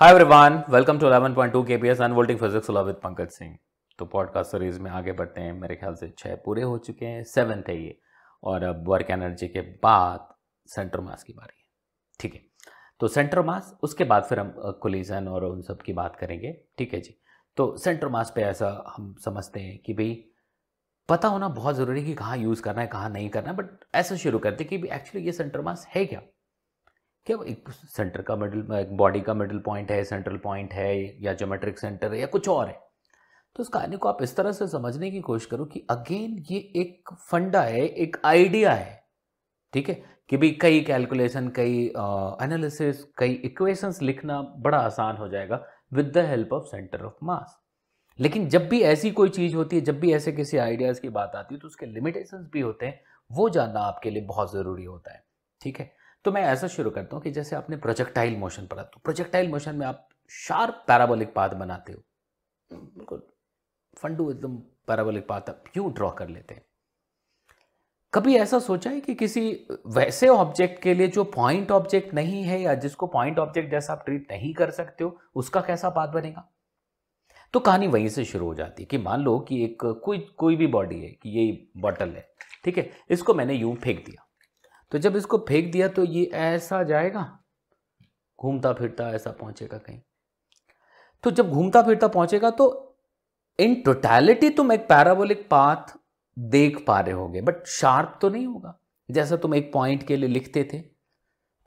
Hi everyone welcome to 11.2 KPS unfolding physics with Pankaj Singh तो podcast series में आगे बढ़ते हैं। मेरे ख्याल से छह पूरे हो चुके हैं सेवन्थ है ये। और अब वर्क एनर्जी के बाद सेंटर मास की बारी है। ठीक है। तो सेंटर मास उसके बाद फिर हम कोलिजन और उन सब की बात करेंगे। ठीक है जी। तो सेंटर मास पे ऐसा हम समझते हैं कि भाई, पता होना बहुत ज़रूरी है कि कहाँ यूज़ करना है, कहाँ नहीं करना है बट ऐसा शुरू करते कि एक्चुअली ये सेंटर मास है क्या? क्या एक सेंटर का मिडिल एक बॉडी का मिडिल पॉइंट है सेंट्रल पॉइंट है, या जोमेट्रिक सेंटर है, या कुछ और है? तो उस कहानी को आप इस तरह से समझने की कोशिश करो कि अगेन ये एक फंडा है, एक आइडिया है, ठीक है? कि भाई कई कैलकुलेशन कई एनालिसिस कई इक्वेशंस लिखना बड़ा आसान हो जाएगा with the help of centre of mass लेकिन जब भी ऐसी कोई चीज़ होती है, जब भी ऐसे किसी आइडियाज़ की बात आती है तो उसके लिमिटेशंस भी होते हैं, वो जानना आपके लिए बहुत ज़रूरी होता है, ठीक है? तो मैं ऐसा शुरू करता हूँ कि जैसे आपने प्रोजेक्टाइल मोशन पढ़ा तो प्रोजेक्टाइल मोशन में आप शार्प पैराबोलिक पाथ बनाते हो। बिल्कुल, फंडू एकदम पैराबोलिक पाथ आप यूँ ड्रॉ कर लेते हैं। कभी ऐसा सोचा है कि किसी वैसे ऑब्जेक्ट के लिए जो पॉइंट ऑब्जेक्ट नहीं है या जिसको पॉइंट ऑब्जेक्ट जैसा आप ट्रीट नहीं कर सकते हो, उसका कैसा पाथ बनेगा? तो कहानी वहीं से शुरू हो जाती है कि मान लो कि एक कोई कोई भी बॉडी है, कि ये बॉटल है, ठीक है, इसको मैंने यूँ फेंक दिया। तो जब इसको फेंक दिया तो ये ऐसा जाएगा? घूमता फिरता ऐसा पहुंचेगा कहीं। तो जब घूमता फिरता पहुंचेगा तो इन टोटैलिटी तुम एक पैराबोलिक पाथ देख पा रहे होगे बट शार्प तो नहीं होगा। जैसा तुम एक पॉइंट के लिए लिखते थे।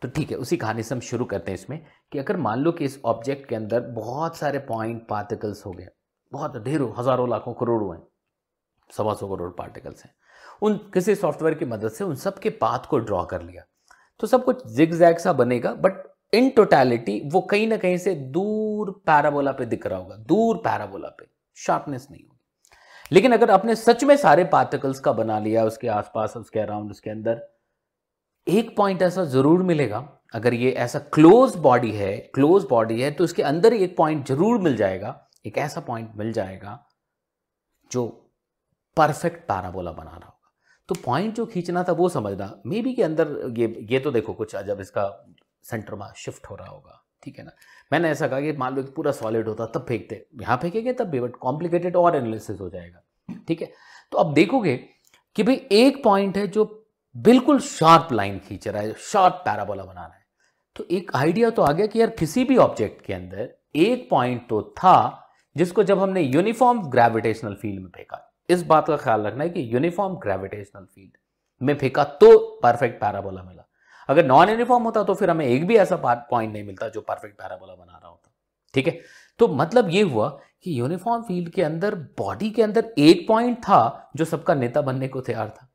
तो ठीक है, उसी कहानी से हम शुरू करते हैं इसमें कि अगर मान लो कि इस ऑब्जेक्ट के अंदर बहुत सारे पॉइंट पार्टिकल्स हो गए, बहुत ढेरों, हज़ारों, लाखों, करोड़ों हैं, सवा सौ करोड़ पार्टिकल्स हैं। उन किसी सॉफ्टवेयर की मदद से उन सब के पाथ को ड्रॉ कर लिया। तो सब कुछ जिग जैग सा बनेगा बट इन टोटैलिटी वो कहीं ना कहीं से दूर पैराबोला पे दिख रहा होगा, दूर पैराबोला पे। शार्पनेस नहीं होगी। लेकिन अगर आपने सच में सारे पार्टिकल्स का बना लिया, उसके आसपास, उसके अराउंड उसके अंदर, एक पॉइंट ऐसा ज़रूर मिलेगा। अगर ये ऐसा क्लोज बॉडी है क्लोज बॉडी है तो उसके अंदर एक पॉइंट ज़रूर मिल जाएगा, एक ऐसा पॉइंट मिल जाएगा, जो परफेक्ट पैराबोला बना रहा होगा तो पॉइंट जो खींचना था वो समझना मे बी के अंदर ये ये तो देखो कुछ जब इसका सेंटर में शिफ्ट हो रहा होगा, ठीक है ना? मैंने ऐसा कहा कि मान लो कि पूरा सॉलिड होता, तब फेंकते। यहाँ फेंकेंगे तब भी बट कॉम्प्लिकेटेड और एनालिसिस हो जाएगा, ठीक है? तो अब देखोगे कि भाई एक पॉइंट है जो बिल्कुल शार्प लाइन खींच रहा है शार्प पैराबोला बना रहा है। तो एक आइडिया तो आ गया कि यार किसी भी ऑब्जेक्ट के अंदर एक पॉइंट तो था जिसको जब हमने यूनिफॉर्म ग्रेविटेशनल फ़ील्ड में फेंका। इस बात का ख्याल रखना है कि यूनिफॉर्म ग्रेविटेशनल फ़ील्ड में फेंका तो परफेक्ट पैराबोला मिला। अगर नॉन यूनिफॉर्म होता तो फिर हमें एक भी ऐसा पॉइंट नहीं मिलता जो परफेक्ट पैराबोला बना रहा होता। ठीक है? तो मतलब ये हुआ कि यूनिफॉर्म फ़ील्ड के अंदर बॉडी के अंदर एक पॉइंट था जो सबका नेता बनने को तैयार था।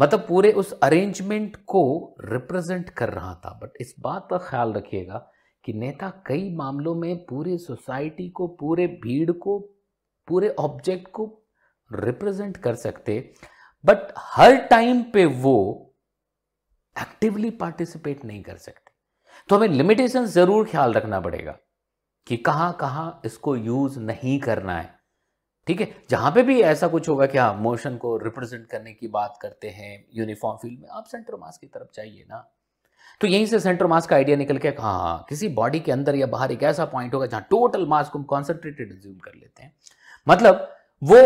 मतलब पूरे उस अरेंजमेंट को रिप्रेजेंट कर रहा था। बट इस बात का ख्याल रखिएगा कि नेता कई मामलों में पूरे सोसाइटी को, पूरे भीड़ को, पूरे ऑब्जेक्ट को रिप्रेजेंट कर सकते बट हर टाइम पे वो एक्टिवली पार्टिसिपेट नहीं कर सकते। तो हमें लिमिटेशन ज़रूर ख्याल रखना पड़ेगा कि कहाँ कहाँ इसको यूज़ नहीं करना है। ठीक है? जहाँ पे भी ऐसा कुछ होगा कि हाँ मोशन को रिप्रेजेंट करने की बात करते हैं यूनिफॉर्म फ़ील्ड में, आप सेंटर मास की तरफ़ चाहिए ना। तो यहीं से सेंटर मास का आइडिया निकल के हाँ हाँ किसी बॉडी के अंदर या बाहर एक ऐसा पॉइंट होगा जहाँ टोटल मास को हम कॉन्सेंट्रेटेड कर लेते हैं। मतलब वो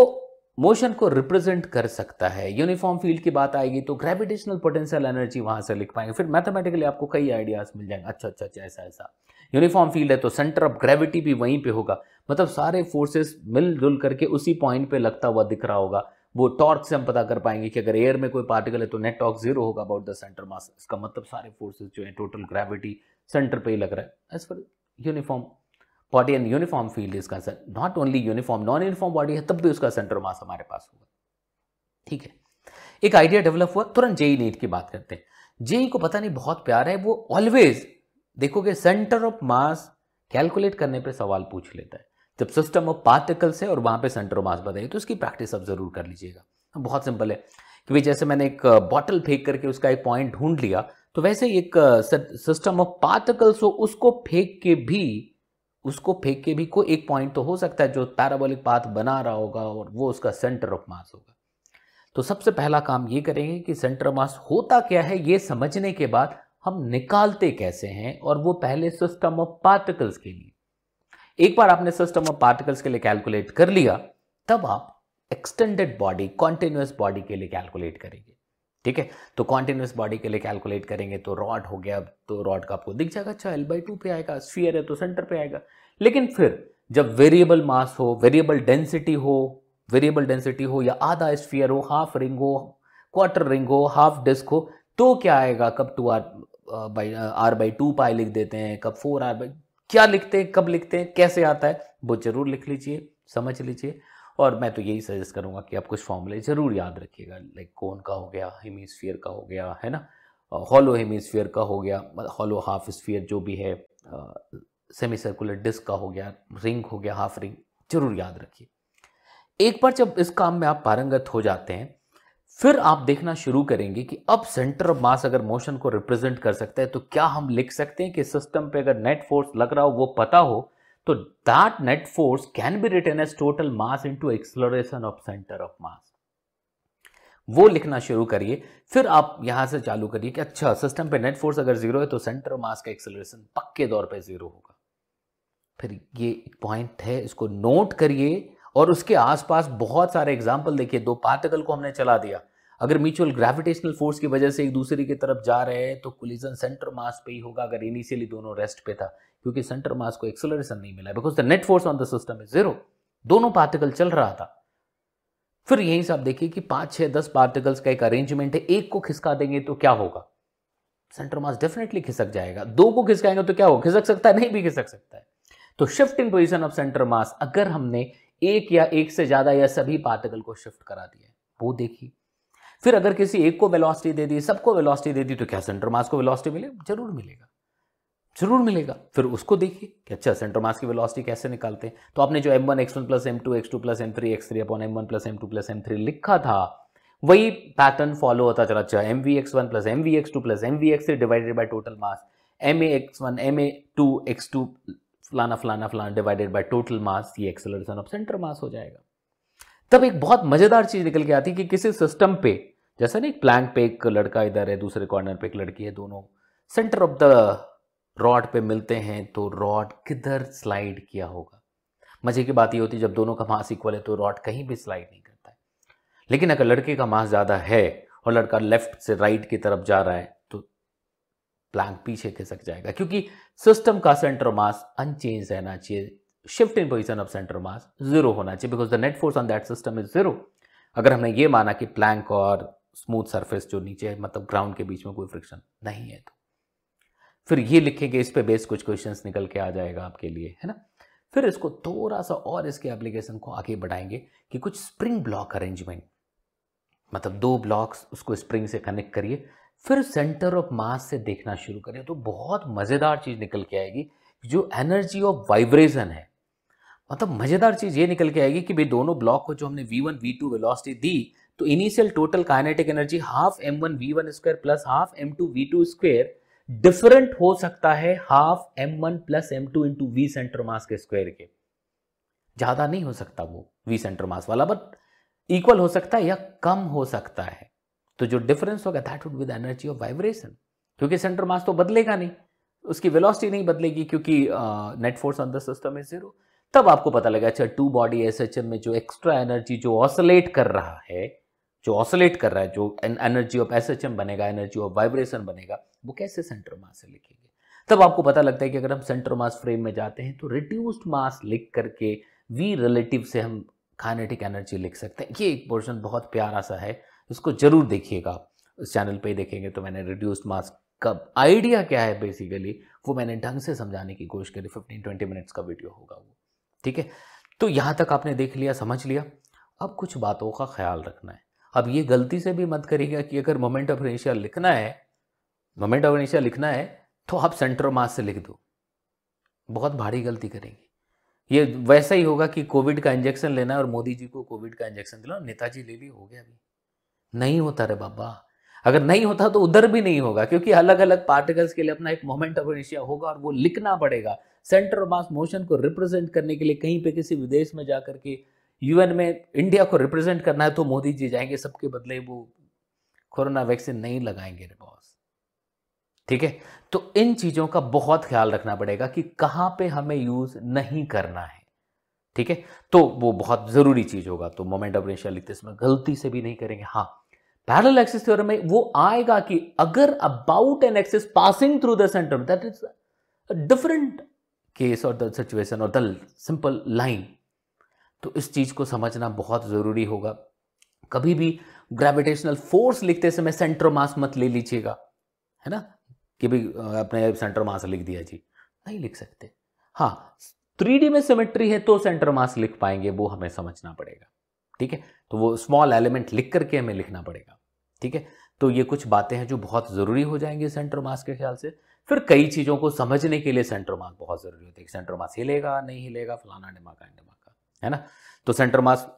मोशन को रिप्रेजेंट कर सकता है। यूनिफॉर्म फ़ील्ड की बात आएगी तो ग्रेविटेशनल पोटेंशियल एनर्जी वहाँ से लिख पाएँगे। फिर मैथमेटिकली आपको कई आइडियाज़ मिल जाएँगे। अच्छा अच्छा अच्छा ऐसा ऐसा। यूनिफॉर्म फ़ील्ड है तो सेंटर ऑफ़ ग्रेविटी भी वहीं पे होगा। मतलब सारे फोर्सेस मिलजुल करके उसी पॉइंट पे लगता हुआ दिख रहा होगा। वो टॉर्क से हम पता कर पाएँगे कि अगर एयर में कोई पार्टिकल है तो नेट टॉर्क ज़ीरो होगा अबाउट द सेंटर मास इसका मतलब सारे फोर्सेज जो है टोटल ग्रेविटी सेंटर पे ही लग रहा है। As far uniform body and uniform field is concern not only uniform non uniform body है, तब भी उसका सेंटर मास हमारे पास होगा। ठीक है? एक आइडिया डेवलप हुआ, तुरंत जेई नीट की बात करते हैं। जेई को पता नहीं, बहुत प्यार है, वो ऑलवेज देखोगे सेंटर ऑफ़ मास कैलकुलेट करने पे सवाल पूछ लेता है। जब सिस्टम ऑफ़ पार्टिकल्स है और वहाँ पे सेंटर ऑफ़ मास बताइए तो उसकी प्रैक्टिस अब ज़रूर कर लीजिएगा। बहुत सिंपल है क्योंकि जैसे मैंने एक बॉटल फेंक करके उसका एक पॉइंट ढूंढ लिया तो वैसे एक सिस्टम ऑफ़ पार्टिकल्स हो, उसको फेंक के भी उसको फेंक के भी कोई एक पॉइंट तो हो सकता है जो पैराबोलिक पाथ बना रहा होगा और वो उसका सेंटर ऑफ़ मास होगा। तो सबसे पहला काम ये करेंगे कि सेंटर मास होता क्या है ये समझने के बाद हम निकालते कैसे हैं और वो पहले सिस्टम ऑफ़ पार्टिकल्स के लिए। एक बार आपने सिस्टम ऑफ़ पार्टिकल्स के लिए कैलकुलेट कर लिया, तब आप एक्सटेंडेड बॉडी कॉन्टिन्यूस बॉडी के लिए कैलकुलेट करेंगे। ठीक है? तो कॉन्टिन्यूस बॉडी के लिए कैलकुलेट करेंगे तो रॉड हो गया तो रॉड का आपको दिख जाएगा अच्छा एल बाई टू पे आएगा स्फीयर है तो सेंटर पे आएगा। लेकिन फिर जब वेरिएबल मास हो वेरिएबल डेंसिटी हो वेरिएबल डेंसिटी हो या आधा स्फीयर हो हाफ़ रिंग हो क्वार्टर रिंग हो हाफ़ डिस्क हो तो क्या आएगा? कब two r by r by two pi लिख देते हैं, कब फोर आर बाई क्या लिखते हैं, कब लिखते हैं, कैसे आता है, वो ज़रूर लिख लीजिए, समझ लीजिए। और मैं तो यही सजेस्ट करूँगा कि आप कुछ फॉर्मूले ज़रूर याद रखिएगा, लाइक कोन का हो गया, हेमीस्फीयर का हो गया, है ना? हॉलो हेमीस्फीयर का हो गया हॉलो हाफ़ स्फीयर जो भी है सेमी सर्कुलर डिस्क का हो गया रिंग हो गया हाफ़ रिंग ज़रूर याद रखिए। एक बार जब इस काम में आप पारंगत हो जाते हैं, फिर आप देखना शुरू करेंगे कि अब सेंटर ऑफ़ मास अगर मोशन को रिप्रेजेंट कर सकता है तो क्या हम लिख सकते हैं कि सिस्टम पे अगर नेट फोर्स लग रहा हो, वो पता हो तो that net force can be written as total mass into acceleration of centre of mass वो लिखना शुरू करिए, फिर आप यहाँ से चालू करिए कि अच्छा सिस्टम पे नेट फोर्स अगर ज़ीरो है तो सेंटर ऑफ़ मास का एक्सलरेशन पक्के तौर पे ज़ीरो होगा। फिर ये पॉइंट है, इसको नोट करिए और उसके आसपास बहुत सारे एग्ज़ाम्पल देखिए, दो पार्टिकल को हमने चला दिया। अगर म्यूचुअल ग्रेविटेशनल फोर्स की वजह से एक दूसरे की तरफ़ जा रहे हैं तो कोलिजन सेंटर मास पे ही होगा, अगर इनिशियली दोनों रेस्ट पे था, क्योंकि सेंटर मास को एक्सेलरेशन नहीं मिला because the net force on the system is zero दोनों पार्टिकल चल रहा था। फिर यही से आप देखिए कि पाँच, छह, दस पार्टिकल्स का एक अरेंजमेंट है, एक को खिसका देंगे तो क्या होगा? सेंटर मास डेफिनेटली खिसक जाएगा। दो को खिसकाएँगे तो क्या होगा? खिसक सकता है? नहीं भी खिसक सकता है। तो shift in position of centre mass अगर हमने एक या एक से ज़्यादा या सभी पार्टिकल को शिफ्ट करा दिया वो देखिए। फिर अगर किसी एक को वेलोसिटी दे दी, सबको वेलोसिटी दे दी तो क्या सेंटर मास को वेलोसिटी मिले? ज़रूर मिलेगा। ज़रूर मिलेगा। फिर उसको देखिए कि अच्छा सेंटर मास की वेलोसिटी कैसे निकालते हैं। तो आपने जो m one x one plus m two x two plus m three x three upon m one plus m two plus m three लिखा था, वही पैटर्न फॉलो होता चला। अच्छा m v x one plus m v x two plus m v x three divided by total mass m x one m a two x two फलाना फलाना फलाना divided by total मास ये acceleration of centre मास हो जाएगा। तब एक बहुत मज़ेदार चीज़ निकल के आती कि किसी सिस्टम पे, जैसा ना एक प्लैंक पे एक लड़का इधर है, दूसरे कॉर्नर पे एक लड़की है, दोनों सेंटर ऑफ़ द रॉड पे मिलते हैं तो रॉड किधर स्लाइड किया होगा? मज़े की बात ये होती है जब दोनों का मास इक्वल है तो रॉड कहीं भी स्लाइड नहीं करता है। लेकिन अगर लड़के का मास ज़्यादा है और लड़का लेफ़्ट से राइट की तरफ़ जा रहा है तो प्लैंक पीछे खिसक जाएगा, क्योंकि सिस्टम का सेंटर मास अनचेंज रहना चाहिए। Shift in position of centre mass zero होना चाहिए because the net force on that system is zero अगर हमने ये माना कि प्लैंक और स्मूथ सरफेस जो नीचे है मतलब ग्राउंड के बीच में कोई फ्रिक्शन नहीं है तो फिर ये लिखेंगे, इस पे बेस कुछ क्वेश्चन निकल के आ जाएगा आपके लिए, है ना? फिर इसको थोड़ा सा और इसके एप्लीकेशन को आगे बढ़ाएँगे कि कुछ स्प्रिंग ब्लॉक अरेंजमेंट मतलब दो ब्लॉक्स उसको स्प्रिंग से कनेक्ट करिए, फिर सेंटर ऑफ़ मास से देखना शुरू करिए तो बहुत मज़ेदार चीज़ निकल के आएगी, जो एनर्जी ऑफ़ वाइब्रेशन है। मतलब मज़ेदार चीज़ ये निकल के आएगी कि भाई दोनों ब्लॉक को जो हमने v one v two velocity दी तो initial total kinetic energy half m one v one square plus half m two v two square different हो सकता है half m one plus m two into v centre mass के square के। ज़्यादा नहीं हो सकता वो वी सेंटर मास वाला बट इक्वल हो सकता है या कम हो सकता है। तो जो डिफरेंस होगा that would with energy of vibration क्योंकि सेंटर मास तो बदलेगा नहीं, उसकी वेलोसिटी नहीं बदलेगी क्योंकि net force on the system is zero तब आपको पता लगा अच्छा टू बॉडी एस एच में जो एक्स्ट्रा एनर्जी जो ऑसोलेट कर रहा है, जो ऑसोलेट कर रहा है, जो एनर्जी ऑफ़ एस बनेगा एनर्जी ऑफ़ वाइब्रेशन बनेगा, वो कैसे सेंटर मास से लिखेंगे? तब आपको पता लगता है कि अगर हम सेंटर मास फ्रेम में जाते हैं तो रिड्यूस्ड मास लिख करके वी रिलेटिव से हम काइनेटिक एनर्जी लिख सकते हैं। ये एक पोर्शन बहुत प्यारा सा है, इसको ज़रूर देखिएगा इस चैनल पे देखेंगे तो मैंने रिड्यूस्ड मास का आइडिया क्या है बेसिकली वो मैंने ढंग से समझाने की कोशिश करी फिफ्टीन ट्वेंटी मिनट्स का वीडियो होगा वो। ठीक है? तो यहाँ तक आपने देख लिया, समझ लिया। अब कुछ बातों का ख्याल रखना है। अब ये गलती से भी मत करिएगा कि अगर मोमेंट ऑफ़ इनिशिया लिखना है, मोमेंट ऑफ़ इनिशिया लिखना है तो आप सेंटर मास से लिख दो। बहुत भारी गलती करेंगे। ये वैसा ही होगा कि कोविड का इंजेक्शन लेना है और मोदी जी को कोविड का इंजेक्शन दिला नेताजी ले ली हो गया अभी। नहीं होता रे बाबा। अगर नहीं होता तो उधर भी नहीं होगा, क्योंकि अलग अलग पार्टिकल्स के लिए अपना एक मोमेंट ऑफ़ इनिशिया होगा और वो लिखना पड़ेगा। सेंटर ऑफ़ मास मोशन को रिप्रेजेंट करने के लिए कहीं पे किसी विदेश में जाकर के यूएन में इंडिया को रिप्रेजेंट करना है तो मोदी जी जाएँगे, सबके बदले वो कोरोना वैक्सीन नहीं लगाएँगे रे बॉस ठीक है? तो इन चीज़ों का बहुत ख्याल रखना पड़ेगा कि कहाँ पे हमें यूज़ नहीं करना है। ठीक है? तो वो बहुत ज़रूरी चीज़ होगा तो मोमेंट ऑफ़ इनर्शिया लिखते समय गलती से भी नहीं करेंगे। हाँ पैरेलल एक्सिस थ्योरम में वो आएगा कि अगर about an axis passing through the centre, that is different case और द सिचुएशन और द सिंपल लाइन। तो इस चीज़ को समझना बहुत ज़रूरी होगा। कभी भी ग्रेविटेशनल फोर्स लिखते समय सेंटर मास मत ले लीजिएगा, है ना? कि भी अपने सेंटर मास लिख दिया जी। नहीं लिख सकते। हाँ थ्री में सिमेट्री है तो सेंटर मास लिख पाएँगे, वो हमें समझना पड़ेगा। ठीक है? तो वो स्मॉल एलिमेंट लिख करके हमें लिखना पड़ेगा। ठीक है? तो ये कुछ बातें हैं जो बहुत ज़रूरी हो जाएँगी सेंटर मास के ख्याल से। फिर कई चीज़ों को समझने के लिए सेंटर मास बहुत ज़रूरी होती है सेंटर मास हिलेगा, नहीं हिलेगा, फलाना डिमाका डिमाका है ना? तो सेंटर मास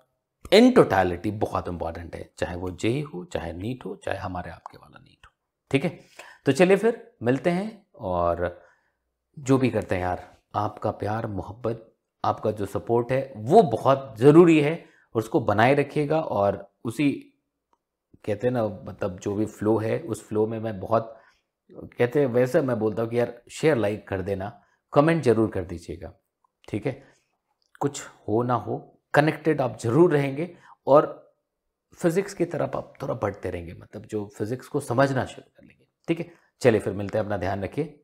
इन टोटैलिटी बहुत इंपॉर्टेंट है, चाहे वो जेई हो, चाहे नीट हो, चाहे हमारे आपके वाला नीट हो, ठीक है? तो चलिए फिर मिलते हैं और जो भी करते हैं यार, आपका प्यार, मोहब्बत, आपका जो सपोर्ट है, वो बहुत ज़रूरी है, उसको बनाए रखिएगा और उसी, कहते हैं ना मतलब जो भी फ्लो है, उस फ्लो में मैं बहुत कहते हैं, वैसे मैं बोलता हूँ कि यार शेयर लाइक कर देना कमेंट ज़रूर कर दीजिएगा, ठीक है? कुछ हो ना हो कनेक्टेड आप ज़रूर रहेंगे और फिजिक्स की तरफ़ आप थोड़ा बढ़ते रहेंगे मतलब जो फिजिक्स को समझना शुरू कर लेंगे, ठीक है? चलिए फिर मिलते हैं, अपना ध्यान रखिए।